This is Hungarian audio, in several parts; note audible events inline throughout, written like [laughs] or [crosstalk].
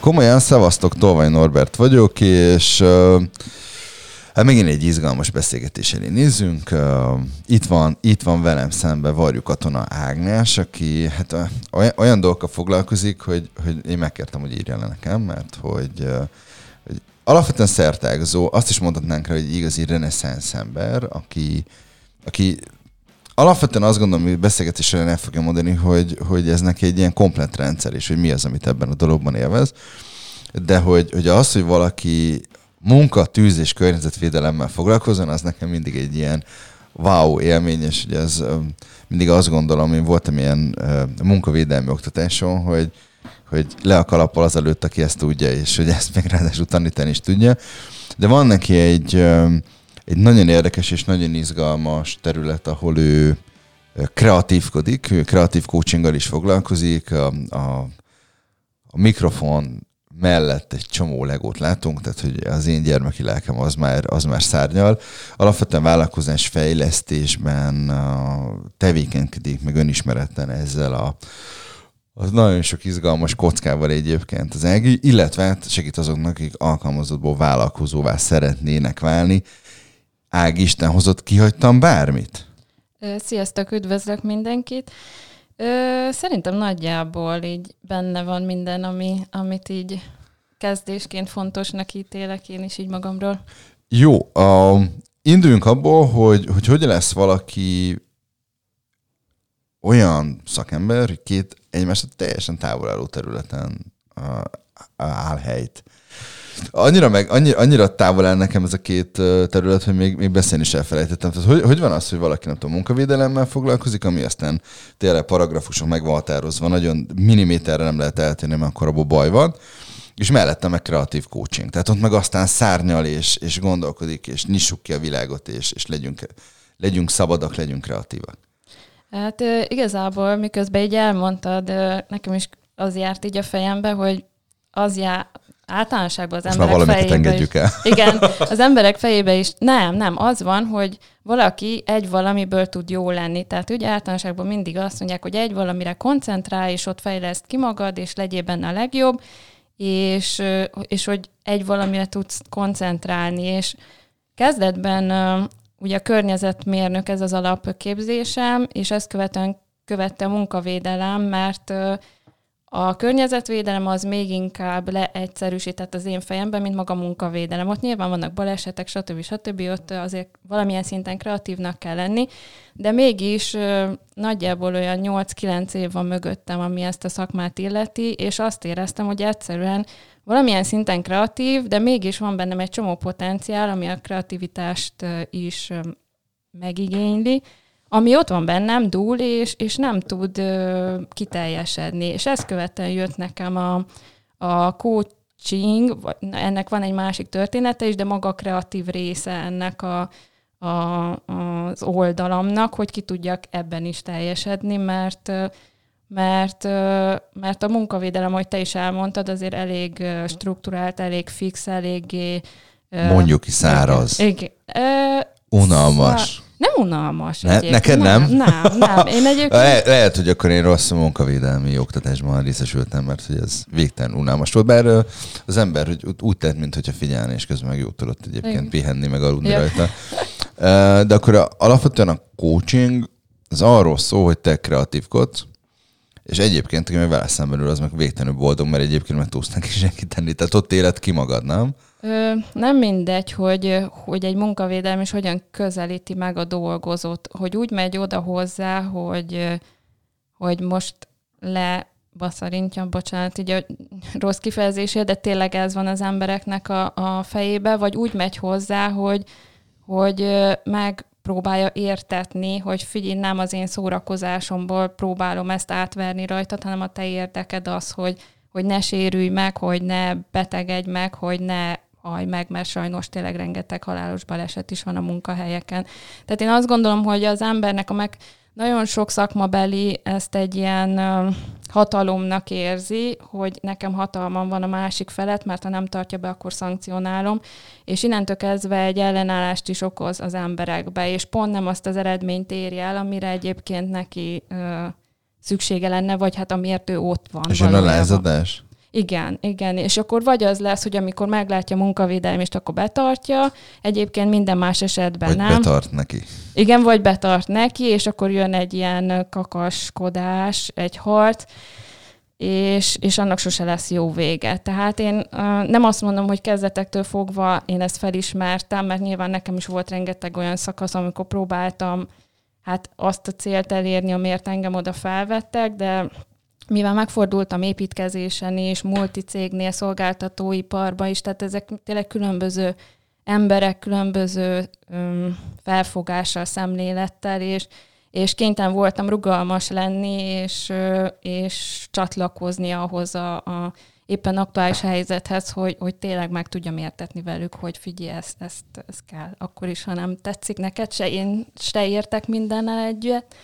Komolyan, szevasztok, Tolvaj Norbert vagyok, és hát megint egy izgalmas beszélgetés elé nézzünk. Itt, van, itt van velem szembe Varjú Katona Ágnes, aki hát olyan, dolgokkal foglalkozik, hogy, hogy én megkértem, hogy írja le nekem, mert hogy, uh, hogy alapvetően szertágzó, azt is mondhatnánk rá, hogy igazi reneszánsz ember, aki, aki alapvetően azt gondolom, hogy beszélgetésre el fogja mondani, hogy, hogy ez neki egy ilyen komplet rendszer, és hogy mi az, amit ebben a dologban élvez. De hogy, hogy az, hogy valaki munka, tűz és környezetvédelemmel foglalkozon, az nekem mindig egy ilyen wow élmény, és ugye ez mindig azt gondolom, én voltam ilyen munkavédelmi oktatáson, hogy, hogy le a kalappal az előtt, aki ezt tudja, és hogy ezt még ráadásul tanítani is tudja. De van neki egy, egy nagyon érdekes és nagyon izgalmas terület, ahol ő kreatívkodik, ő kreatív coachinggal is foglalkozik, a, a, a mikrofon mellett egy csomó legót látunk, tehát hogy az én gyermeki lelkem az már, az már szárnyal. Alapvetően vállalkozás fejlesztésben tevékenykedik, meg önismeretten ezzel a, az nagyon sok izgalmas kockával egyébként az Ági, illetve hát segít azoknak, akik alkalmazottból vállalkozóvá szeretnének válni, Ág Isten hozott, kihagytam bármit? Sziasztok, üdvözlök mindenkit. Szerintem nagyjából így benne van minden, ami, amit így kezdésként fontosnak ítélek én is így magamról. Jó, uh, induljunk abból, hogy, hogy hogy lesz valaki olyan szakember, hogy két egymástól teljesen távol álló területen uh, áll helyt. Annyira, meg, annyira, annyira távol el nekem ez a két terület, hogy még, még beszélni is elfelejtettem. Tehát, hogy, hogy van az, hogy valaki nem tudom, munkavédelemmel foglalkozik, ami aztán tényleg paragrafusok meg van határozva, nagyon milliméterre nem lehet eltérni, mert akkor abból baj van és mellette meg kreatív coaching. Tehát ott meg aztán szárnyal és, és gondolkodik, és nyissuk ki a világot, és, és legyünk, legyünk szabadak, legyünk kreatívak. Hát igazából, miközben így elmondtad, nekem is az járt így a fejembe, hogy az já, általánosságban az Most emberek fejébe engedjük is, el. [laughs] Igen, az emberek fejébe is. Nem, nem, az van, hogy valaki egy valamiből tud jó lenni. Tehát ugye általánosságban mindig azt mondják, hogy egy valamire koncentrál, és ott fejleszt ki magad, és legyél benne a legjobb, és, és hogy egy valamire tudsz koncentrálni, és kezdetben ugye a környezetmérnök ez az alapképzésem, és ezt követően követte munkavédelem, mert a környezetvédelem az még inkább leegyszerűsített az én fejemben, mint maga munkavédelem. Ott nyilván vannak balesetek, stb. stb. Ott azért valamilyen szinten kreatívnak kell lenni, de mégis nagyjából olyan 8-9 év van mögöttem, ami ezt a szakmát illeti, és azt éreztem, hogy egyszerűen valamilyen szinten kreatív, de mégis van bennem egy csomó potenciál, ami a kreativitást is megigényli, ami ott van bennem, dúl, és, és nem tud ö, kiteljesedni. És ezt követően jött nekem a, a coaching, ennek van egy másik története is, de maga a kreatív része ennek a, a, az oldalamnak, hogy ki tudjak ebben is teljesedni, mert mert, mert a munkavédelem, ahogy te is elmondtad, azért elég strukturált, elég fix, eléggé... Mondjuk ki száraz. Igen. Unalmas. Nem unalmas. Ne, neked nem? Nem, nem. [laughs] Én egyébként... Le, lehet, hogy akkor én rossz munkavédelmi oktatásban részesültem, mert hogy ez végtelen unalmas volt. Bár az ember hogy úgy tett, mintha figyelni, és közben meg jó tudott egyébként Igen. pihenni, meg aludni ja. rajta. De akkor alapvetően a coaching az arról szól, hogy te kreatívkodsz, és egyébként, aki meg vele szemben ül, az meg végtelenül boldog, mert egyébként meg tudsz neki segíteni. Tehát ott élet ki magad, nem? Ö, nem mindegy, hogy, hogy egy munkavédelem is hogyan közelíti meg a dolgozót, hogy úgy megy oda hozzá, hogy, hogy most le baszarintja, bocsánat, így a rossz kifejezésé, de tényleg ez van az embereknek a, a fejébe, vagy úgy megy hozzá, hogy, hogy meg próbálja értetni, hogy figyelj, nem az én szórakozásomból próbálom ezt átverni rajtad, hanem a te érdeked az, hogy, hogy ne sérülj meg, hogy ne betegedj meg, hogy ne haj meg, mert sajnos tényleg rengeteg halálos baleset is van a munkahelyeken. Tehát én azt gondolom, hogy az embernek a meg nagyon sok szakmabeli ezt egy ilyen hatalomnak érzi, hogy nekem hatalmam van a másik felet, mert ha nem tartja be, akkor szankcionálom, és innentől kezdve egy ellenállást is okoz az emberekbe, és pont nem azt az eredményt éri el, amire egyébként neki ö, szüksége lenne, vagy hát amiért ő ott van. És jön a lázadás? Igen, igen, és akkor vagy az lesz, hogy amikor meglátja a munkavédelmést, akkor betartja, egyébként minden más esetben vagy nem. betart neki. Igen, vagy betart neki, és akkor jön egy ilyen kakaskodás, egy harc, és, és annak sose lesz jó vége. Tehát én uh, nem azt mondom, hogy kezdetektől fogva én ezt felismertem, mert nyilván nekem is volt rengeteg olyan szakasz, amikor próbáltam hát azt a célt elérni, amiért engem oda felvettek, de mivel megfordultam építkezésen és multicégnél, szolgáltatóiparban is, tehát ezek tényleg különböző emberek, különböző um, felfogással, szemlélettel, és, és kénytelen voltam rugalmas lenni, és, és csatlakozni ahhoz a, a éppen aktuális helyzethez, hogy, hogy tényleg meg tudjam értetni velük, hogy figyelj, ezt, ezt, ezt kell. Akkor is, ha nem tetszik neked, se én se értek mindennel együtt,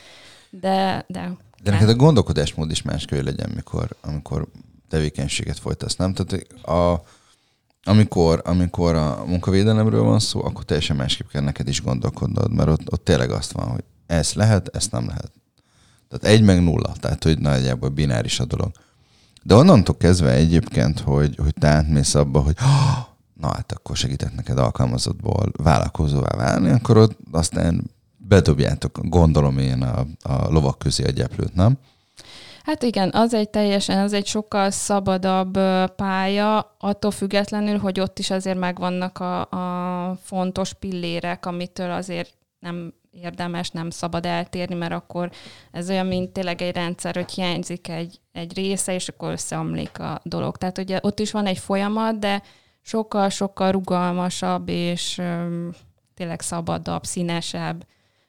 de, de de neked a gondolkodásmód is más kell legyen, mikor, amikor tevékenységet folytasz, nem? Tehát a, amikor, amikor a munkavédelemről van szó, akkor teljesen másképp kell neked is gondolkodnod, mert ott, ott tényleg azt van, hogy ez lehet, ezt nem lehet. Tehát egy meg nulla, tehát hogy nagyjából bináris a dolog. De onnantól kezdve egyébként, hogy, hogy te átmész abba, hogy na hát akkor segítek neked alkalmazottból vállalkozóvá válni, akkor ott aztán bedobjátok, gondolom én a, a lovak közé a gyeplőt, nem? Hát igen, az egy teljesen, az egy sokkal szabadabb pálya, attól függetlenül, hogy ott is azért megvannak a, a fontos pillérek, amitől azért nem érdemes, nem szabad eltérni, mert akkor ez olyan, mint tényleg egy rendszer, hogy hiányzik egy, egy része, és akkor összeomlik a dolog. Tehát ugye ott is van egy folyamat, de sokkal-sokkal rugalmasabb, és öm, tényleg szabadabb, színesebb,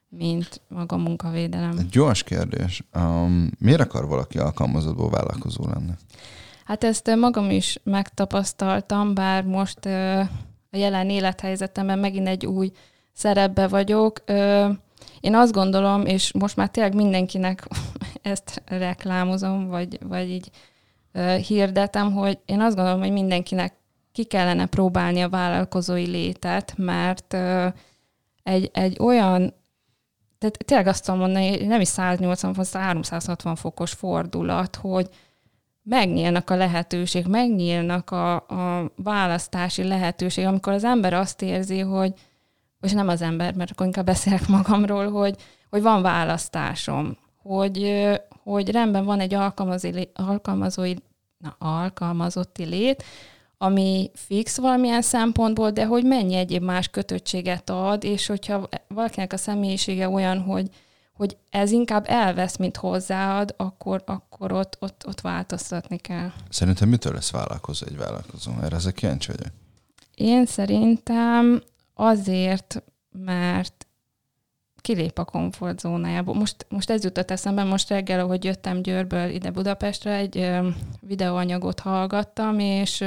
mint maga a munkavédelem. Egy gyors kérdés. Um, miért akar valaki alkalmazottból vállalkozó lenni? Hát ezt magam is megtapasztaltam, bár most a jelen élethelyzetemben megint egy új szerepbe vagyok. Én azt gondolom, és most már tényleg mindenkinek [laughs] ezt reklámozom, vagy, vagy így hirdetem, hogy én azt gondolom, hogy mindenkinek ki kellene próbálni a vállalkozói létet, mert egy, egy olyan tehát tényleg azt tudom mondani, nem is 180 fok, 360 fokos fordulat, hogy megnyílnak a lehetőség, megnyílnak a, a választási lehetőség, amikor az ember azt érzi, hogy, és nem az ember, mert akkor inkább beszélek [laughs] magamról, hogy, hogy van választásom, hogy, hogy rendben van egy alkalmazói, alkalmazói, na, alkalmazotti lét, ami fix valamilyen szempontból, de hogy mennyi egyéb más kötöttséget ad, és hogyha valakinek a személyisége olyan, hogy, hogy ez inkább elvesz, mint hozzáad, akkor, akkor ott, ott, ott változtatni kell. Szerintem mitől lesz vállalkozó egy vállalkozó? Erre ezek kíváncsi vagyok. Én szerintem azért, mert kilép a komfortzónájából. Most, most ez jutott eszembe, most reggel, ahogy jöttem Győrből ide Budapestre, egy ö, videóanyagot hallgattam, és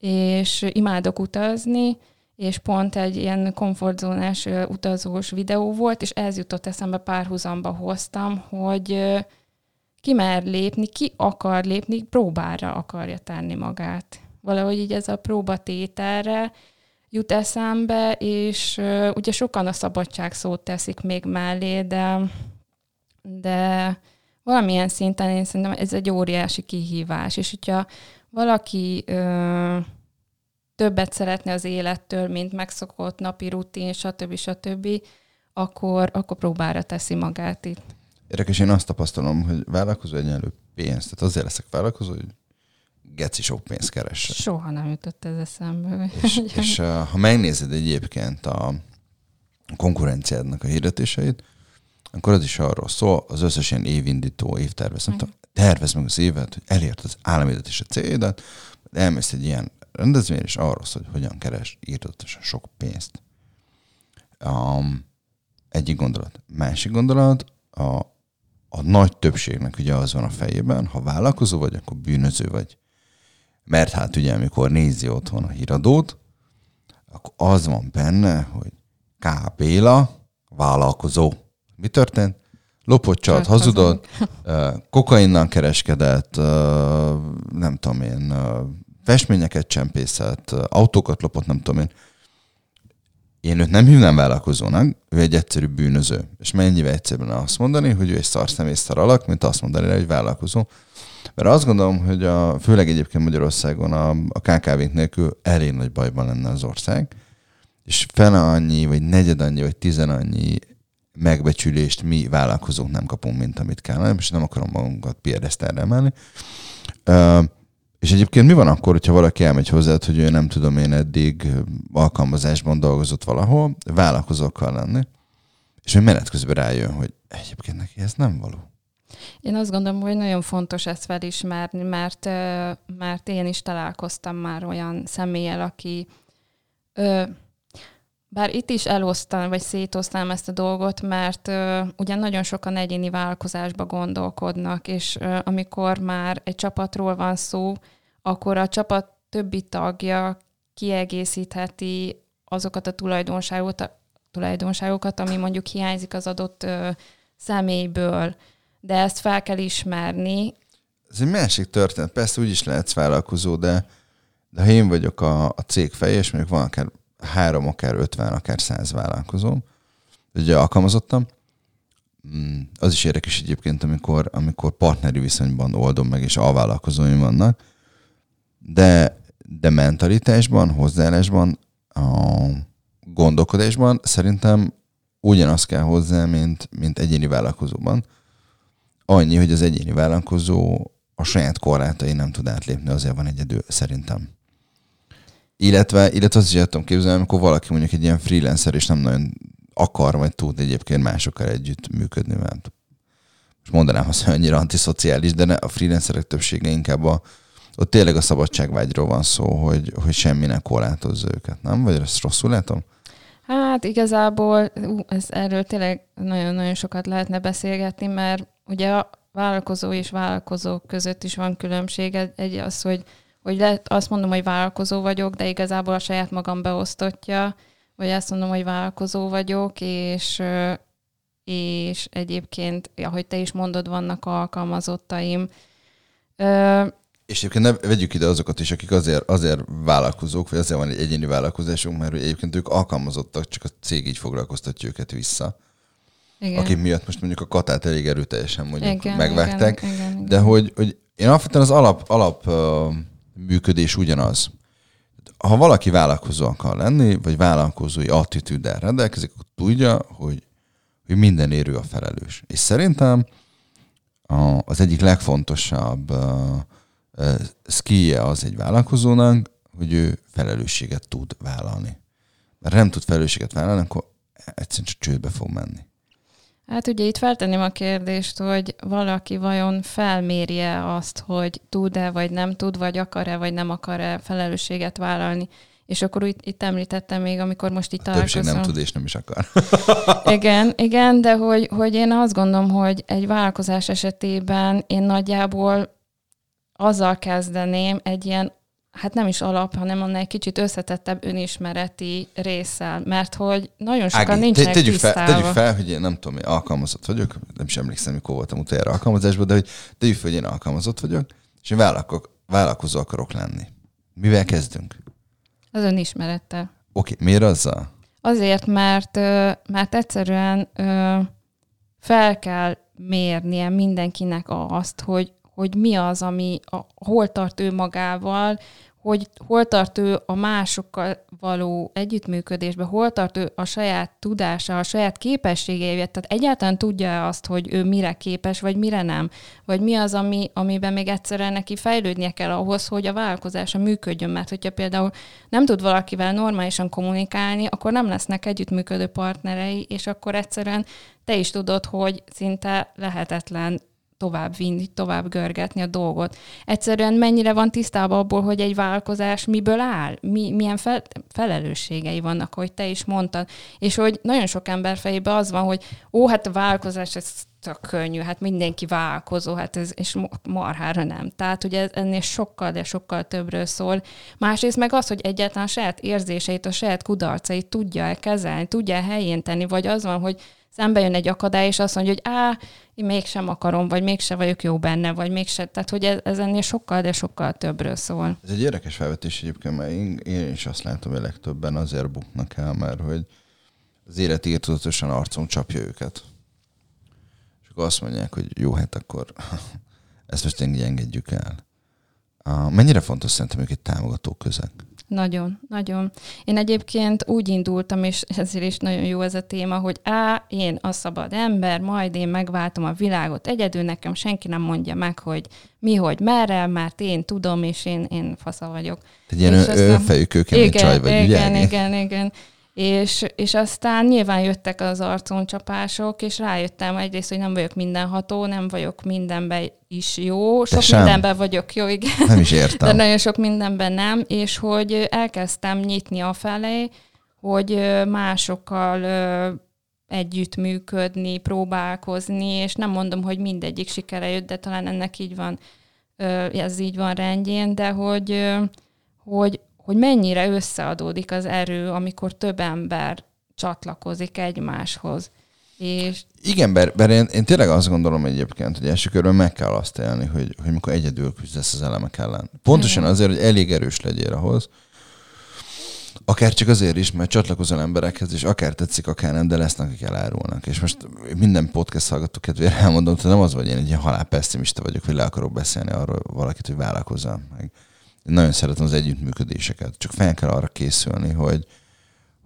és imádok utazni, és pont egy ilyen komfortzónás utazós videó volt, és ez jutott eszembe, párhuzamba hoztam, hogy ki mer lépni, ki akar lépni, próbára akarja tenni magát. Valahogy így ez a próbatételre jut eszembe, és ugye sokan a szabadság szót teszik még mellé, de, de valamilyen szinten én szerintem ez egy óriási kihívás, és hogyha valaki ö, többet szeretne az élettől, mint megszokott napi rutin, stb. stb., akkor, akkor próbára teszi magát itt. Érdekes, én azt tapasztalom, hogy vállalkozó egyenlő pénzt. Tehát azért leszek vállalkozó, hogy geci sok pénzt keres. Soha nem jutott ez eszembe. És, [laughs] és ha megnézed egyébként a konkurenciádnak a hirdetéseit, akkor az is arról szól, az összes ilyen évindító, évtervez, nem tudom, tervez meg az évet, hogy elért az állami és a célodat, elmész egy ilyen rendezvény, és arról hogy hogyan keres írtatosan sok pénzt. Um, egyik gondolat. Másik gondolat, a, a nagy többségnek ugye az van a fejében, ha vállalkozó vagy, akkor bűnöző vagy. Mert hát ugye, amikor nézi otthon a híradót, akkor az van benne, hogy K. Béla, vállalkozó. Mi történt? Lopott, csalt, hazudott, [laughs] kokainnal kereskedett, nem tudom én, festményeket csempészett, autókat lopott, nem tudom én. én őt nem hívnám vállalkozónak, ő egy egyszerű bűnöző. És mennyivel egyszerűen azt mondani, hogy ő egy szar szar alak, mint azt mondani hogy vállalkozó. Mert azt gondolom, hogy a, főleg egyébként Magyarországon a, a KKV-k nélkül elég nagy bajban lenne az ország, és fele annyi, vagy negyed annyi, vagy tizen annyi megbecsülést mi vállalkozók nem kapunk, mint amit kellene, és nem akarom magunkat piedesztelre emelni. Uh, és egyébként mi van akkor, hogyha valaki elmegy hozzád, hogy ő nem tudom én eddig alkalmazásban dolgozott valahol, vállalkozókkal lenni, és hogy menet közben rájön, hogy egyébként neki ez nem való. Én azt gondolom, hogy nagyon fontos ezt felismerni, mert, mert én is találkoztam már olyan személlyel, aki bár itt is elosztam, vagy szétosztám ezt a dolgot, mert uh, ugyan nagyon sokan egyéni vállalkozásba gondolkodnak, és uh, amikor már egy csapatról van szó, akkor a csapat többi tagja kiegészítheti azokat a tulajdonságokat, a tulajdonságokat ami mondjuk hiányzik az adott uh, személyből. De ezt fel kell ismerni. Ez egy másik történet. Persze úgy is lehetsz vállalkozó, de, de ha én vagyok a, a cég feje, és mondjuk van akár három, akár ötven, akár száz vállalkozóm, ugye alkalmazottam. Mm, az is érdekes egyébként, amikor, amikor partneri viszonyban oldom meg, és alvállalkozóim vannak, de, de mentalitásban, hozzáállásban, a gondolkodásban szerintem ugyanaz kell hozzá, mint, mint egyéni vállalkozóban. Annyi, hogy az egyéni vállalkozó a saját korlátai nem tud átlépni, azért van egyedül, szerintem. Illetve, illetve azt is el tudom képzelni, amikor valaki mondjuk egy ilyen freelancer, és nem nagyon akar, vagy tud egyébként másokkal együtt működni, mert most mondanám azt, hogy annyira antiszociális, de ne, a freelancerek többsége inkább a, ott tényleg a szabadságvágyról van szó, hogy, hogy semmi ne korlátozza őket, nem? Vagy ezt rosszul látom? Hát igazából ú, ez erről tényleg nagyon-nagyon sokat lehetne beszélgetni, mert ugye a vállalkozó és vállalkozók között is van különbség. Egy az, hogy hogy lehet, azt mondom, hogy vállalkozó vagyok, de igazából a saját magam beosztottja, vagy azt mondom, hogy vállalkozó vagyok, és, és egyébként, ahogy te is mondod, vannak alkalmazottaim. És egyébként ne vegyük ide azokat is, akik azért, azért vállalkozók, vagy azért van egy egyéni vállalkozásunk, mert egyébként ők alkalmazottak, csak a cég így foglalkoztatja őket vissza. Igen. Akik miatt most mondjuk a katát elég erőteljesen mondjuk igen, megvágták. Igen, igen, igen. De hogy, hogy én alapvetően az alap, alap működés ugyanaz. Ha valaki vállalkozó akar lenni, vagy vállalkozói attitűddel rendelkezik, akkor tudja, hogy, hogy minden érő a felelős. És szerintem a, az egyik legfontosabb skije az egy vállalkozónak, hogy ő felelősséget tud vállalni. Mert nem tud felelősséget vállalni, akkor egyszerűen csak csődbe fog menni. Hát ugye itt feltenném a kérdést, hogy valaki vajon felmérje azt, hogy tud-e, vagy nem tud, vagy akar-e, vagy nem akar-e felelősséget vállalni. És akkor itt, itt említettem még, amikor most itt találkozom. Többség nem tud és nem is akar. [laughs] igen, igen, de hogy, hogy én azt gondolom, hogy egy vállalkozás esetében én nagyjából azzal kezdeném egy ilyen hát nem is alap, hanem annál egy kicsit összetettebb önismereti résszel, mert hogy nagyon sokan Ági, nincsenek tegyük fel, tegyük fel, hogy én nem tudom, én alkalmazott vagyok, nem is emlékszem, mikor voltam utoljára alkalmazásban, de hogy tegyük fel, hogy én alkalmazott vagyok, és én vállalkozó, vállalkozó akarok lenni. Mivel kezdünk? Az önismerettel. Oké, okay, miért azzal? Azért, mert, mert egyszerűen fel kell mérnie mindenkinek azt, hogy hogy mi az, ami a, hol tart ő magával, hogy hol tart ő a másokkal való együttműködésbe, hol tart ő a saját tudása, a saját képességeivel, tehát egyáltalán tudja azt, hogy ő mire képes, vagy mire nem, vagy mi az, ami, amiben még egyszerűen neki fejlődnie kell ahhoz, hogy a vállalkozása működjön, mert hogyha például nem tud valakivel normálisan kommunikálni, akkor nem lesznek együttműködő partnerei, és akkor egyszerűen te is tudod, hogy szinte lehetetlen tovább vinni, tovább görgetni a dolgot. Egyszerűen mennyire van tisztában abból, hogy egy vállalkozás miből áll, mi, milyen fel, felelősségei vannak, hogy te is mondtad. És hogy nagyon sok ember fejében az van, hogy ó, hát a vállalkozás, ez tök könnyű, hát mindenki vállalkozó, hát ez, és marhára nem. Tehát ugye ennél sokkal, de sokkal többről szól. Másrészt meg az, hogy egyáltalán a saját érzéseit, a saját kudarcait tudja kezelni, tudja helyén tenni, vagy az van, hogy szembe jön egy akadály, és azt mondja, hogy á, én mégsem akarom, vagy mégsem vagyok jó benne, vagy mégsem. Tehát, hogy ez, ez ennél sokkal, de sokkal többről szól. Ez egy érdekes felvetés egyébként, mert én, én is azt látom, hogy legtöbben azért buknak el, mert hogy az élet írtozatosan arcon csapja őket. És akkor azt mondják, hogy jó, hát akkor [laughs] ezt most engedjük el. Mennyire fontos szerintem ők egy támogató közeg? Nagyon, nagyon. Én egyébként úgy indultam, és ezért is nagyon jó ez a téma, hogy á, én a szabad ember, majd én megváltom a világot egyedül, nekem senki nem mondja meg, hogy mi, hogy merre, mert én tudom, és én, én fasza vagyok. Egy ilyen önfejű kőkemény csaj vagy, igen, ugye? Igen, igen, igen. És, és aztán nyilván jöttek az arconcsapások, és rájöttem egyrészt, hogy nem vagyok mindenható, nem vagyok mindenben is jó, sok sem. mindenben vagyok jó, igen. Nem is értem. De nagyon sok mindenben nem, és hogy elkezdtem nyitni a felé, hogy másokkal együttműködni, próbálkozni, és nem mondom, hogy mindegyik sikere jött, de talán ennek így van, ez így van rendjén, de hogy, hogy hogy mennyire összeadódik az erő, amikor több ember csatlakozik egymáshoz. És... Igen, bár, bár én, én tényleg azt gondolom egyébként, hogy első körben meg kell azt élni, hogy, hogy mikor egyedül küzdesz az elemek ellen. Pontosan Igen. azért, hogy elég erős legyél ahhoz, akár csak azért is, mert csatlakozol emberekhez, és akár tetszik, akár nem, de lesznek, akik elárulnak. És most minden podcast hallgató kedvére elmondom, hogy nem az vagy, én egy ilyen halál pessimista vagyok, hogy le akarok beszélni arról valakit, hogy vállalkozzam. Meg én nagyon szeretem az együttműködéseket, csak fel kell arra készülni, hogy,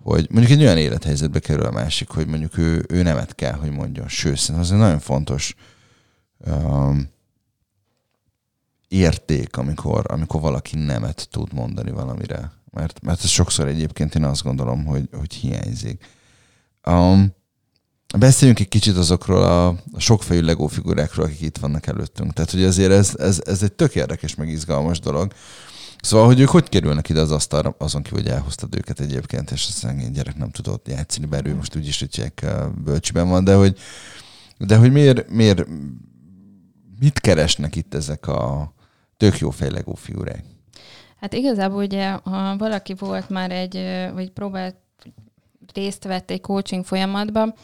hogy mondjuk egy olyan élethelyzetbe kerül a másik, hogy mondjuk ő, ő nemet kell, hogy mondjon. Sőt, az egy nagyon fontos um, érték, amikor, amikor valaki nemet tud mondani valamire. Mert, mert ez sokszor egyébként én azt gondolom, hogy, hogy hiányzik. Um, Beszéljünk egy kicsit azokról a, a sokfejű Lego figurákról, akik itt vannak előttünk. Tehát, hogy azért ez, ez, ez egy tök érdekes, meg izgalmas dolog. Szóval, hogy ők hogy kerülnek ide az asztalra, azon kívül, hogy elhoztad őket egyébként, és a szegény gyerek nem tudott játszani, bár ő most úgyis, hogy bölcsiben van, de hogy, de hogy miért, miért, mit keresnek itt ezek a tök jó fejlegó figurák? Hát igazából ugye, ha valaki volt már egy, vagy próbált részt vett egy coaching folyamatban,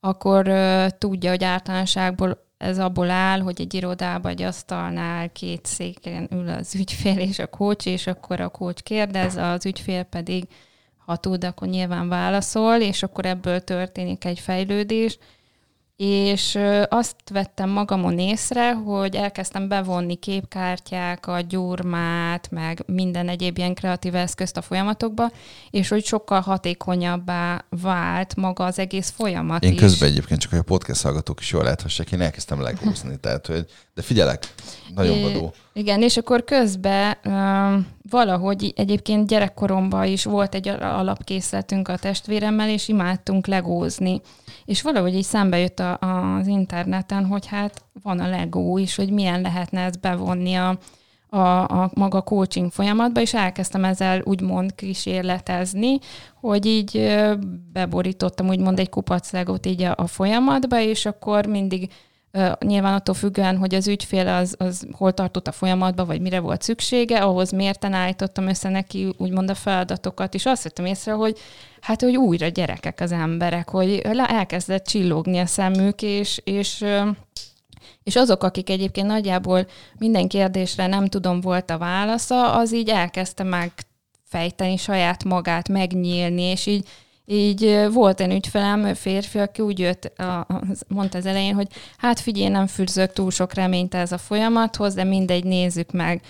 akkor tudja, hogy általánosságból ez abból áll, hogy egy irodában, egy asztalnál két széken ül az ügyfél és a kócs, és akkor a kócs kérdez, az ügyfél pedig, ha tud, akkor nyilván válaszol, és akkor ebből történik egy fejlődés, és azt vettem magamon észre, hogy elkezdtem bevonni képkártyákat, gyurmát, meg minden egyéb ilyen kreatív eszközt a folyamatokba, és hogy sokkal hatékonyabbá vált maga az egész folyamat Én is. közben egyébként csak, hogy a podcast hallgatók is jól láthassák, én elkezdtem legúzni, tehát hogy, de figyelek, nagyon vadó. Igen, és akkor közben valahogy egyébként gyerekkoromban is volt egy alapkészletünk a testvéremmel, és imádtunk legózni. És valahogy így szembe jött a, az interneten, hogy hát van a legó is, hogy milyen lehetne ezt bevonni a, a, a maga coaching folyamatba, és elkezdtem ezzel úgymond kísérletezni, hogy így beborítottam úgymond egy kupaclegot így a, a folyamatba, és akkor mindig Nyilván attól függően, hogy az ügyfél az, az hol tartott a folyamatban, vagy mire volt szüksége, ahhoz mérten állítottam össze neki úgymond a feladatokat, és azt vettem észre, hogy hát, hogy újra gyerekek az emberek, hogy elkezdett csillogni a szemük, és, és és azok, akik egyébként nagyjából minden kérdésre nem tudom volt a válasza, az így elkezdte megfejteni saját magát, megnyílni, és így így volt egy ügyfelem, férfi, aki úgy jött, mondta az elején, hogy hát figyelj, nem fűzök túl sok reményt ez a folyamathoz, de mindegy, nézzük meg.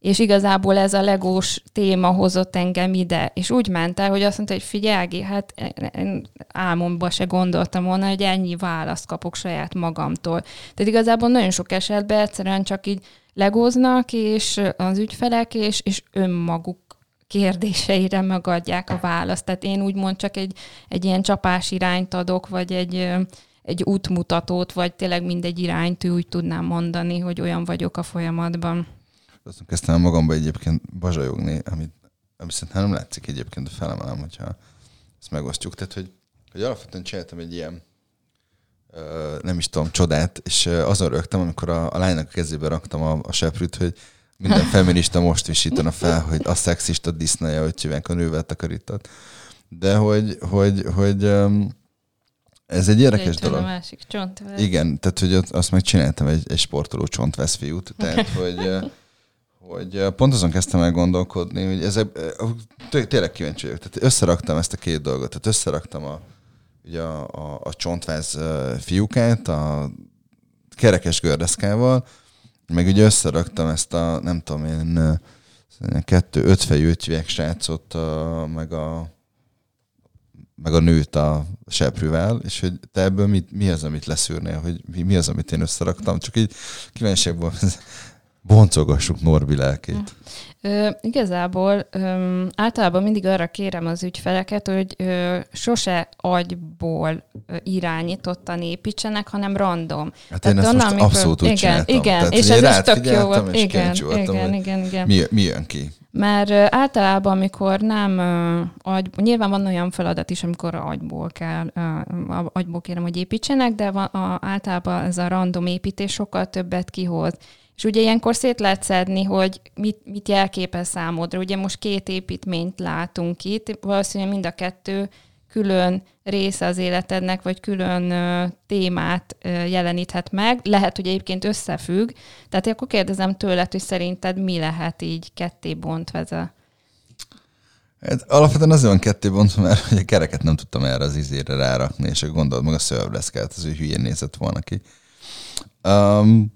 És igazából ez a legós téma hozott engem ide. És úgy ment el, hogy azt mondta, hogy figyelj, hát én álmomban se gondoltam volna, hogy ennyi választ kapok saját magamtól. Tehát igazából nagyon sok esetben egyszerűen csak így legóznak, és az ügyfelek, és, és önmaguk kérdéseire megadják a választ. Tehát én úgymond csak egy, egy ilyen csapás irányt adok, vagy egy, egy útmutatót, vagy tényleg mindegy irányt úgy tudnám mondani, hogy olyan vagyok a folyamatban. Azt kezdtem magamba egyébként bazsajogni, amit, ami szerintem nem látszik egyébként, a felemelem, hogyha ezt megosztjuk. Tehát, hogy, hogy alapvetően csináltam egy ilyen nem is tudom, csodát, és azon rögtem, amikor a, a lánynak a kezébe raktam a, a seprűt, hogy minden feminista most visítana fel, hogy a szexista disznaja, hogy csívánk a nővel takarított. De hogy, hogy, hogy um, Ez egy érdekes dolog. a másik csontvesz. Igen, tehát hogy ott azt megcsináltam egy, egy sportoló csontvesz fiút, [laughs] tehát hogy, hogy pont azon kezdtem el gondolkodni, hogy ezek, tényleg kíváncsi vagyok. Tehát összeraktam ezt a két dolgot, tehát összeraktam a, ugye a, a, a csontváz fiúkát a kerekes gördeszkával, meg ugye összeraktam ezt a, nem tudom én, kettő ötfejű ötjüveg srácot, meg a meg a nőt a seprűvel, és hogy te ebből mit, mi az, amit leszűrnél, hogy mi, mi az, amit én összeraktam, csak így kíváncsiakból boncolgassuk Norbi lelkét. Ö, igazából ö, általában mindig arra kérem az ügyfeleket, hogy ö, sose agyból ö, irányítottan építsenek, hanem random. Hát én ezt onnan, most amikor- abszolút úgy igen, csináltam. Igen, Tehát, és ez is tök jó volt. Igen, igen, igen, igen. Mi, mi jön ki? Mert ö, általában, amikor nem ö, agy, nyilván van olyan feladat is, amikor agyból kell, ö, agyból kérem, hogy építsenek, de van, a, általában ez a random építés sokkal többet kihoz. És ugye ilyenkor szét lehet szedni, hogy mit, mit jelképez számodra. Ugye most két építményt látunk itt, valószínűleg mind a kettő külön része az életednek, vagy külön ö, témát ö, jeleníthet meg. Lehet, hogy egyébként összefügg. Tehát akkor kérdezem tőled, hogy szerinted mi lehet így ketté bontva ez a... Hát alapvetően azért van ketté bontva, mert a kereket nem tudtam erre az izére rárakni, és akkor gondolod meg a szörvleszkát, az ő hülyén nézett volna ki. Um,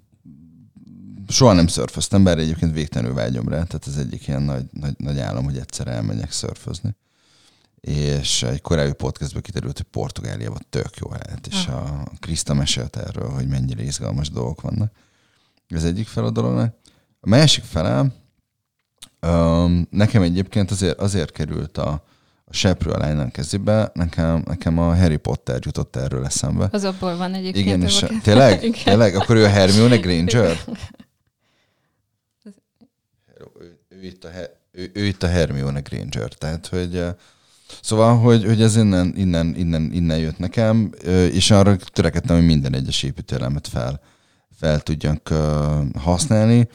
soha nem szörföztem, bár egyébként végtelenül vágyom rá, tehát ez egyik ilyen nagy, nagy, nagy álom, hogy egyszer elmenjek szörfözni. És egy korábbi podcastban kiderült, hogy Portugáliában tök jó lehet, és a Krista mesélt erről, hogy mennyire izgalmas dolgok vannak. Ez egyik fel a dolognak. A másik fele, um, nekem egyébként azért, azért került a, a seprő a lánynak kezébe, nekem, nekem a Harry Potter jutott erről eszembe. Az abból van egyébként. Igen, és evokáció. tényleg? [laughs] Igen. Tényleg? Akkor ő a Hermione Granger? [laughs] Ő, itt a, ő, ő itt a Hermione Granger, tehát hogy eh, Szóval, hogy, hogy ez innen, innen, innen, innen jött nekem, ö, és arra törekedtem, hogy minden egyes építőelemet fel, fel tudjunk ö, használni.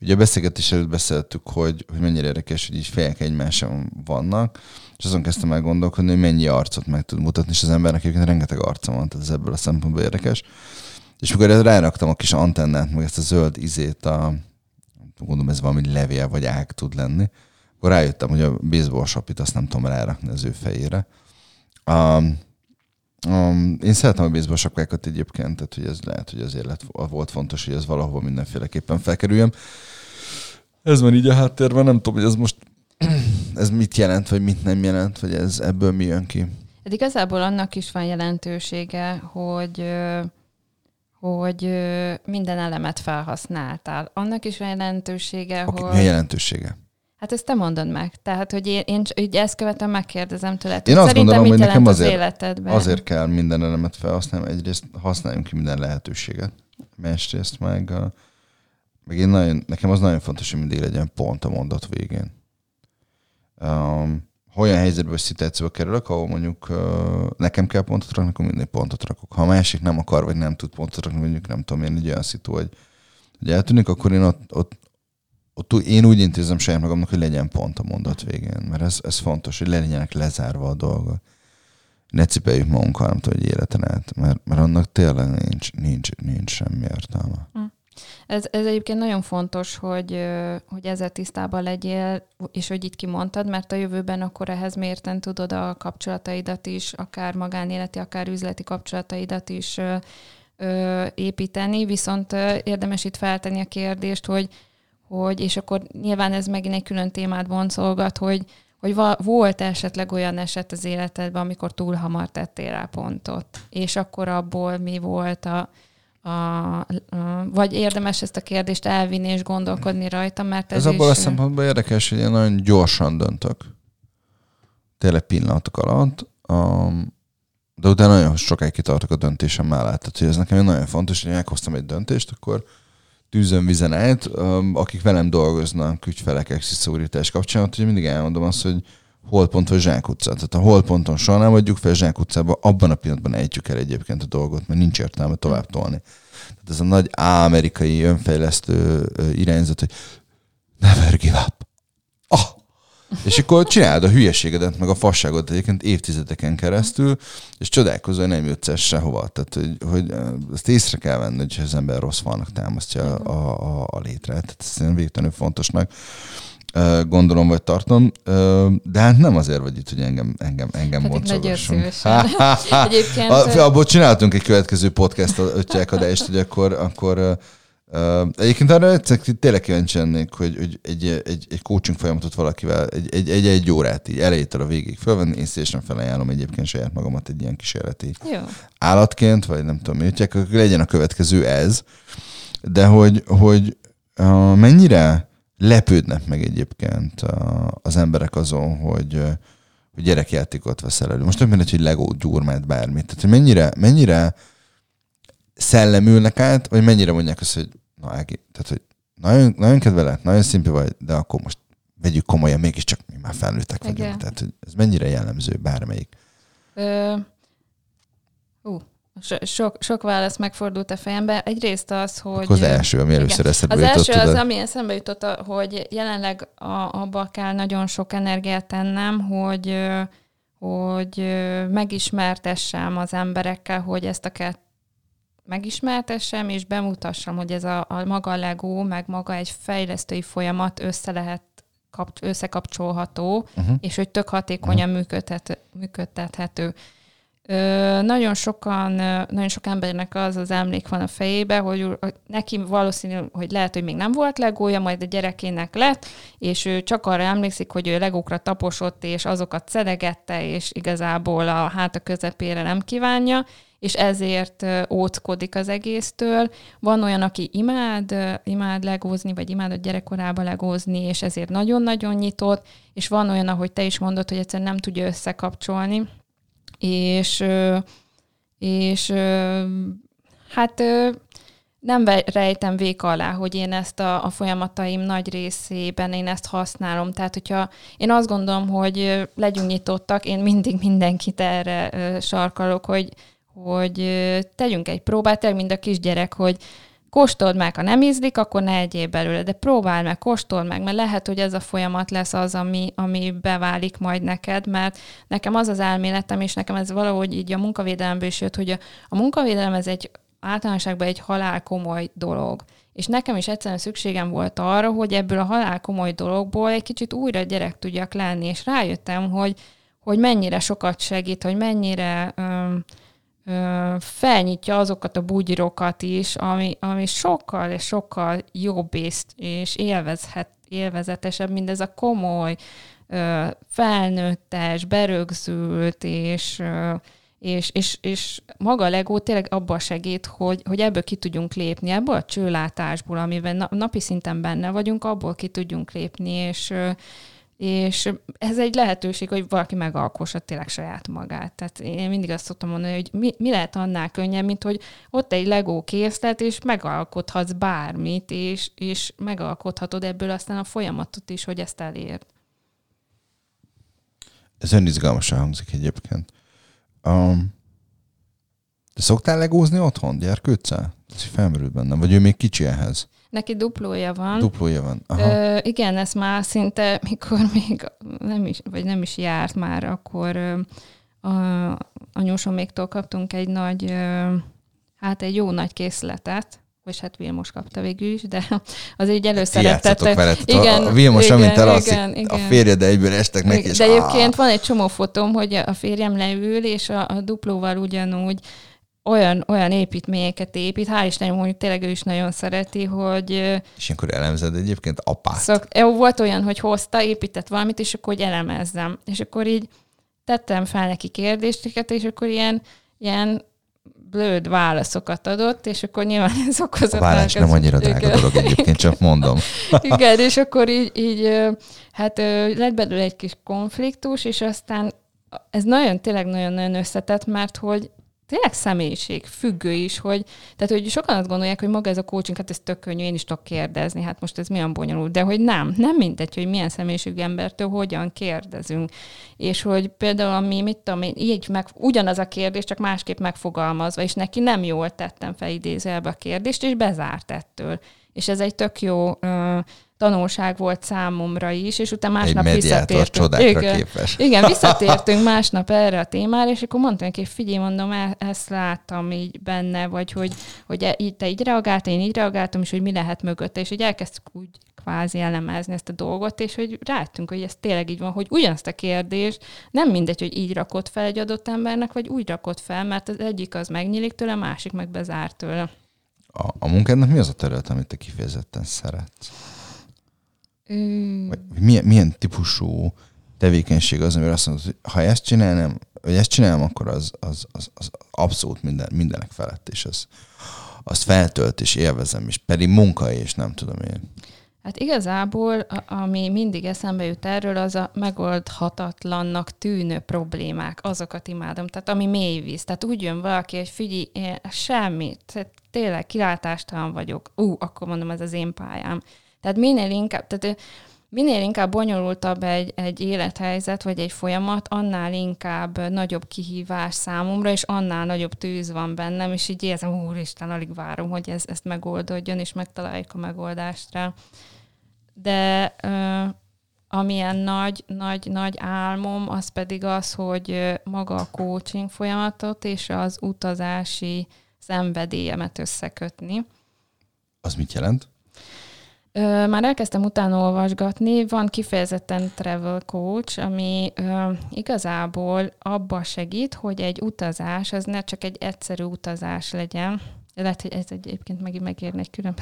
Ugye a beszélgetés előtt beszéltük, hogy, hogy mennyire érdekes, hogy így fejek egymáson vannak, és azon kezdtem el gondolkodni, hogy mennyi arcot meg tud mutatni, és az embernek egyébként rengeteg arca van, tehát ez ebből a szempontból érdekes. És mikor ráraktam a kis antennát, meg ezt a zöld izét, a, gondolom ez valami levél vagy ág tud lenni, akkor rájöttem, hogy a baseball sapit azt nem tudom rárakni az ő fejére. Um, um, én szeretem a baseball sapkákat egyébként, tehát hogy ez lehet, hogy azért lett, volt fontos, hogy ez valahova mindenféleképpen felkerüljön. Ez van így a háttérben, nem tudom, hogy ez most ez mit jelent, vagy mit nem jelent, vagy ez ebből mi jön ki. Hát igazából annak is van jelentősége, hogy hogy minden elemet felhasználtál. Annak is van jelentősége, Okay, hogy... mi a jelentősége? Hát ezt te mondod meg. Tehát, hogy én, én így ezt követem, megkérdezem tőled. Én azt Szerintem gondolom, hogy nekem jelent az azért, életedben? azért kell minden elemet felhasználni. Egyrészt használjunk ki minden lehetőséget, másrészt meg, meg én nagyon, nekem az nagyon fontos, hogy mindig legyen pont a mondat végén. Um, ha olyan helyzetbe vagy szituációba kerülök, ahol mondjuk nekem kell pontot rakni, akkor mindig pontot rakok. Ha a másik nem akar, vagy nem tud pontot rakni, mondjuk nem tudom én egy olyan szitu, hogy, hogy eltűnik, akkor én ott, ott, ott én úgy intézem saját magamnak, hogy legyen pont a mondat végén. Mert ez, ez fontos, hogy legyenek lezárva a dolgok. Ne cipeljük magunkkal, nem tudom, hogy életen át, mert, mert annak tényleg nincs, nincs, nincs semmi értelme. Ez, ez egyébként nagyon fontos, hogy, hogy ezzel tisztában legyél, és hogy itt kimondtad, mert a jövőben akkor ehhez mérten tudod a kapcsolataidat is, akár magánéleti, akár üzleti kapcsolataidat is építeni, viszont érdemes itt feltenni a kérdést, hogy, hogy és akkor nyilván ez megint egy külön témát boncolgat, hogy, hogy volt esetleg olyan eset az életedben, amikor túl hamar tettél rá pontot, és akkor abból mi volt a, a, a, vagy érdemes ezt a kérdést elvinni és gondolkodni rajta, mert ez, Ez abból a is... szempontból érdekes, hogy én nagyon gyorsan döntök. Tényleg pillanatok alatt. Um, de utána nagyon sokáig kitartok a döntésem mellett. Tehát, hogy ez nekem nagyon fontos, hogy meghoztam egy döntést, akkor tűzön vizen át, um, akik velem dolgoznak ügyfelek exit kapcsán, hogy mindig elmondom azt, hogy holdpont vagy zsákutca. Tehát a holdponton soha nem adjuk fel, zsákutcába abban a pillanatban ejtjük el egyébként a dolgot, mert nincs értelme tovább tolni. Tehát ez a nagy amerikai önfejlesztő irányzat, hogy never give up. Ah! És akkor csináld a hülyeségedet, meg a fasságot egyébként évtizedeken keresztül, és csodálkozol, hogy nem jutsz sehova. Tehát, hogy, hogy ezt észre kell venni, hogy az ember rossz falnak támasztja a, a, a létre. Tehát én végtelenül fontosnak gondolom, vagy tartom, de hát nem azért vagy itt, hogy engem, engem, engem hát. [laughs] Egyébként... Abból csináltunk egy következő podcast öttyelkadást, hogy akkor, akkor Uh, egyébként arra egyszer tényleg kíváncsi lennék, hogy, hogy egy, egy, egy coaching folyamatot valakivel egy, egy, egy, egy órát így elejétől a végig fölvenni, én szívesen felajánlom egyébként saját magamat egy ilyen kísérleti Jó. állatként, vagy nem tudom, mi akkor legyen a következő ez. De hogy, hogy uh, mennyire lepődnek meg egyébként az emberek azon, hogy, hogy gyerekjátékot veszel elő. Most nem mindegy, hogy Lego, gyurmát, bármit. Tehát, hogy mennyire, mennyire szellemülnek át, vagy mennyire mondják azt, hogy na Ági, tehát, hogy nagyon, nagyon kedvelek, nagyon szimpi vagy, de akkor most vegyük komolyan, mégiscsak mi már felnőttek vagyunk. Igen. Tehát, hogy ez mennyire jellemző bármelyik? Ö, ú, sok, sok válasz megfordult a fejembe. Egyrészt az, hogy... Akkor az első, ami először eszedbe Az első az, ami eszembe jutott, hogy jelenleg a, abba kell nagyon sok energiát tennem, hogy hogy megismertessem az emberekkel, hogy ezt a kett megismertessem, és bemutassam, hogy ez a, a maga Lego, meg maga egy fejlesztői folyamat össze lehet kap, összekapcsolható, uh-huh. és hogy tök hatékonyan uh-huh. működhet, működtethető. Nagyon sokan, nagyon sok embernek az az emlék van a fejébe, hogy neki valószínű, hogy lehet, hogy még nem volt legója, majd a gyerekének lett, és ő csak arra emlékszik, hogy ő legókra taposott, és azokat szedegette, és igazából a háta közepére nem kívánja, és ezért óckodik az egésztől. Van olyan, aki imád, imád legózni, vagy imád a gyerekkorába legózni, és ezért nagyon-nagyon nyitott, és van olyan, ahogy te is mondod, hogy egyszerűen nem tudja összekapcsolni, és, és hát nem rejtem vék alá, hogy én ezt a, a folyamataim nagy részében én ezt használom. Tehát, hogyha én azt gondolom, hogy legyünk nyitottak, én mindig mindenkit erre sarkalok, hogy hogy tegyünk egy próbát, tényleg mind a kisgyerek, hogy kóstold meg, ha nem ízlik, akkor ne egyél belőle, de próbál meg, kóstold meg, mert lehet, hogy ez a folyamat lesz az, ami, ami beválik majd neked, mert nekem az az elméletem, és nekem ez valahogy így a munkavédelemből is jött, hogy a, a munkavédelem ez egy általánosságban egy halál komoly dolog. És nekem is egyszerűen szükségem volt arra, hogy ebből a halál komoly dologból egy kicsit újra gyerek tudjak lenni, és rájöttem, hogy, hogy mennyire sokat segít, hogy mennyire um, felnyitja azokat a bugyrokat is, ami, ami sokkal és sokkal jobb és, és élvezhet, élvezetesebb, mint ez a komoly, felnőttes, berögzült, és, és, és, és maga a Lego tényleg abban segít, hogy, hogy ebből ki tudjunk lépni, ebből a csőlátásból, amiben napi szinten benne vagyunk, abból ki tudjunk lépni, és, és ez egy lehetőség, hogy valaki megalkossa tényleg saját magát. Tehát én mindig azt szoktam mondani, hogy mi, mi lehet annál könnyebb, mint hogy ott egy Lego készlet, és megalkothatsz bármit, és, és megalkothatod ebből aztán a folyamatot is, hogy ezt elérd. Ez önizgalmasan hangzik egyébként. Um, de szoktál legózni otthon, gyerkőccel? Ez felmerült bennem. Vagy ő még kicsi ehhez? Neki duplója van. Duplója van. Aha. Ö, igen, ez már szinte, mikor még nem is, vagy nem is járt már, akkor ö, a anyósoméktól kaptunk egy nagy, ö, hát egy jó nagy készletet, vagy hát Vilmos kapta végül is, de az így előszerettettek. Vele, igen, a Vilmos, igen, amint elalszik, igen, igen. a férje, egyből estek neki, és De egyébként van egy csomó fotóm, hogy a férjem leül, és a, a duplóval ugyanúgy olyan, olyan építményeket épít, hál' Istennek mondjuk tényleg ő is nagyon szereti, hogy... És akkor elemzed egyébként apát. Szok, volt olyan, hogy hozta, épített valamit, és akkor hogy elemezzem. És akkor így tettem fel neki kérdéseket, és akkor ilyen, ilyen blöd válaszokat adott, és akkor nyilván ez okozott. A válasz nem annyira drága dolog egyébként, csak mondom. [laughs] Igen, és akkor így, így hát lett belőle egy kis konfliktus, és aztán ez nagyon, tényleg nagyon-nagyon összetett, mert hogy tényleg személyiség függő is, hogy, tehát hogy sokan azt gondolják, hogy maga ez a coaching, hát ez tök könnyű, én is tudok kérdezni, hát most ez milyen bonyolult, de hogy nem, nem mindegy, hogy milyen személyiségű embertől hogyan kérdezünk. És hogy például ami, mit tudom én, így meg, ugyanaz a kérdés, csak másképp megfogalmazva, és neki nem jól tettem fel idézelbe a kérdést, és bezárt ettől. És ez egy tök jó ö, tanulság volt számomra is, és utána másnap egy visszatértünk. Igen, képes. igen, [laughs] visszatértünk másnap erre a témára, és akkor mondtam neki, figyelj, mondom, e- ezt láttam így benne, vagy hogy, hogy e- így, te így reagáltál, én így reagáltam, és hogy mi lehet mögötte, és hogy elkezdtük úgy kvázi elemezni ezt a dolgot, és hogy rájöttünk, hogy ez tényleg így van, hogy ugyanazt a kérdés nem mindegy, hogy így rakott fel egy adott embernek, vagy úgy rakott fel, mert az egyik az megnyílik tőle, a másik meg bezár tőle. A, a munkádnak mi az a terület, amit te kifejezetten szeretsz? Vagy milyen, milyen típusú tevékenység az, amire azt mondod, hogy ha ezt csinálnám, vagy ezt csinálom, akkor az, az, az, az abszolút minden, mindenek felett, és az, azt feltölt, és élvezem, és pedig munka, és nem tudom én. Hát igazából, ami mindig eszembe jut erről, az a megoldhatatlannak tűnő problémák, azokat imádom. Tehát ami mély víz. Tehát úgy jön valaki, hogy figyelj, én semmit, tehát tényleg kilátástalan vagyok. Ú, akkor mondom, ez az én pályám. Tehát minél inkább, tehát minél inkább bonyolultabb egy, egy élethelyzet, vagy egy folyamat, annál inkább nagyobb kihívás számomra, és annál nagyobb tűz van bennem, és így érzem, úristen, alig várom, hogy ez, ezt megoldódjon, és megtaláljuk a megoldást rá. De ö, amilyen nagy, nagy, nagy álmom, az pedig az, hogy maga a coaching folyamatot és az utazási szenvedélyemet összekötni. Az mit jelent? Ö, már elkezdtem utána olvasgatni, van kifejezetten travel coach, ami ö, igazából abba segít, hogy egy utazás, az ne csak egy egyszerű utazás legyen, lehet, hogy ez egyébként megint megérne egy külön.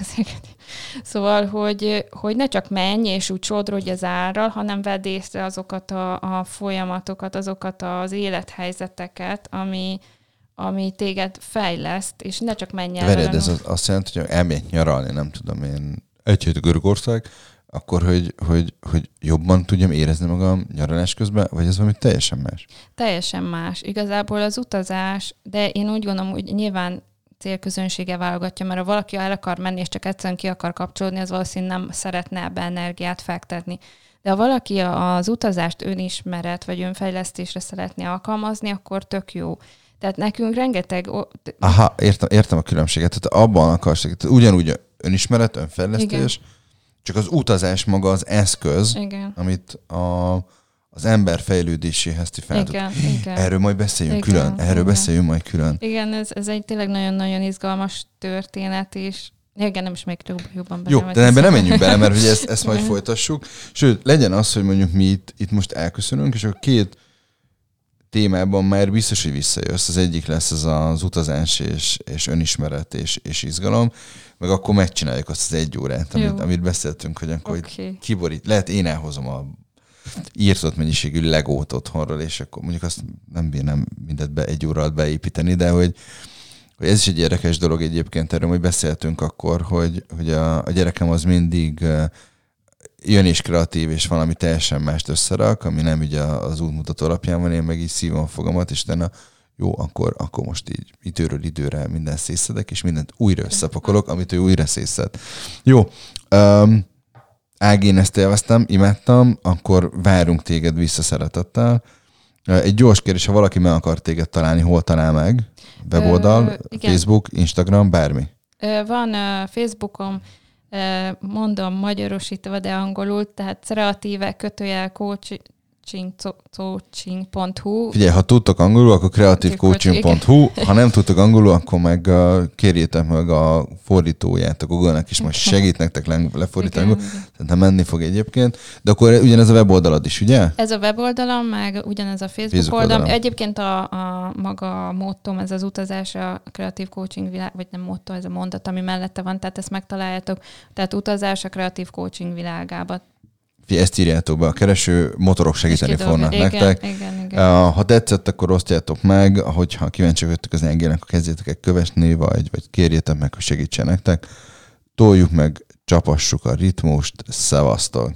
Szóval, hogy, hogy ne csak menj és úgy sodrodj az árral, hanem vedd észre azokat a, a folyamatokat, azokat az élethelyzeteket, ami, ami téged fejleszt, és ne csak menj el. Vered, ez az, azt jelenti, hogy elmény nyaralni, nem tudom én, egy hét Görögország, akkor, hogy, hogy, hogy jobban tudjam érezni magam nyaralás közben, vagy ez valami teljesen más? Teljesen más. Igazából az utazás, de én úgy gondolom, hogy nyilván célközönsége válogatja, mert ha valaki el akar menni, és csak egyszerűen ki akar kapcsolódni, az valószínűleg nem szeretne ebbe energiát fektetni. De ha valaki az utazást önismeret vagy önfejlesztésre szeretné alkalmazni, akkor tök jó. Tehát nekünk rengeteg... Aha, értem, értem a különbséget. Tehát abban akarsz, ugyanúgy önismeret, önfejlesztés, Igen. csak az utazás maga az eszköz, Igen. amit a, az ember fejlődéséhez ti fel igen, igen. Erről majd beszéljünk igen, külön, erről igen. beszéljünk majd külön. Igen, ez, ez egy tényleg nagyon-nagyon izgalmas történet, és igen, nem is még jobban bele. Jó, de ebben nem menjünk bele, mert hogy ezt, ezt majd [laughs] folytassuk. Sőt, legyen az, hogy mondjuk mi itt, itt most elköszönünk, és a két témában már biztos, hogy visszajössz. Az egyik lesz az az utazás és, és önismeret és, és izgalom, meg akkor megcsináljuk azt az egy órát, amit, amit beszéltünk, hogy akkor okay. kiborít. Lehet én elhozom a írtott mennyiségű legót otthonról, és akkor mondjuk azt nem bírnám mindet be, egy óra beépíteni, de hogy, hogy ez is egy érdekes dolog egyébként, erről hogy beszéltünk akkor, hogy, hogy a, a gyerekem az mindig jön is kreatív, és valami teljesen mást összerak, ami nem ugye az útmutató alapján van, én meg így szívom a fogamat, és utána jó, akkor, akkor most így időről időre minden szészedek, és mindent újra összepakolok, amit ő újra szészed. Jó, um, Ági, én ezt élveztem, imádtam, akkor várunk téged vissza szeretettel. Egy gyors kérdés, ha valaki meg akar téged találni, hol talál meg? Weboldal, Ö, Facebook, Instagram, bármi? Van Facebookom, mondom magyarosítva, de angolul, tehát kreatíve kötőjel coach, coaching.hu. Figyelj, ha tudtok angolul, akkor kreatívcoaching.hu, ha nem tudtok angolul, akkor meg uh, kérjétek meg a fordítóját a Google-nek, és majd segít nektek lefordítani. Szerintem menni fog egyébként. De akkor ugyanez a weboldalad is, ugye? Ez a weboldalam, meg ugyanez a Facebook, Facebook oldalam. oldalam. Egyébként a, a maga a mottom, ez az utazás a kreatív coaching világ, vagy nem motto, ez a mondat, ami mellette van, tehát ezt megtaláljátok. Tehát utazás a kreatív coaching világába ti ezt írjátok be a kereső, motorok segíteni fognak igen, nektek. Igen, igen. Ha tetszett, akkor osztjátok meg, hogyha kíváncsi vagytok az engének, akkor kezdjétek el kövesni, vagy, vagy kérjétek meg, hogy segítsen nektek. Toljuk meg, csapassuk a ritmust, szevasztok!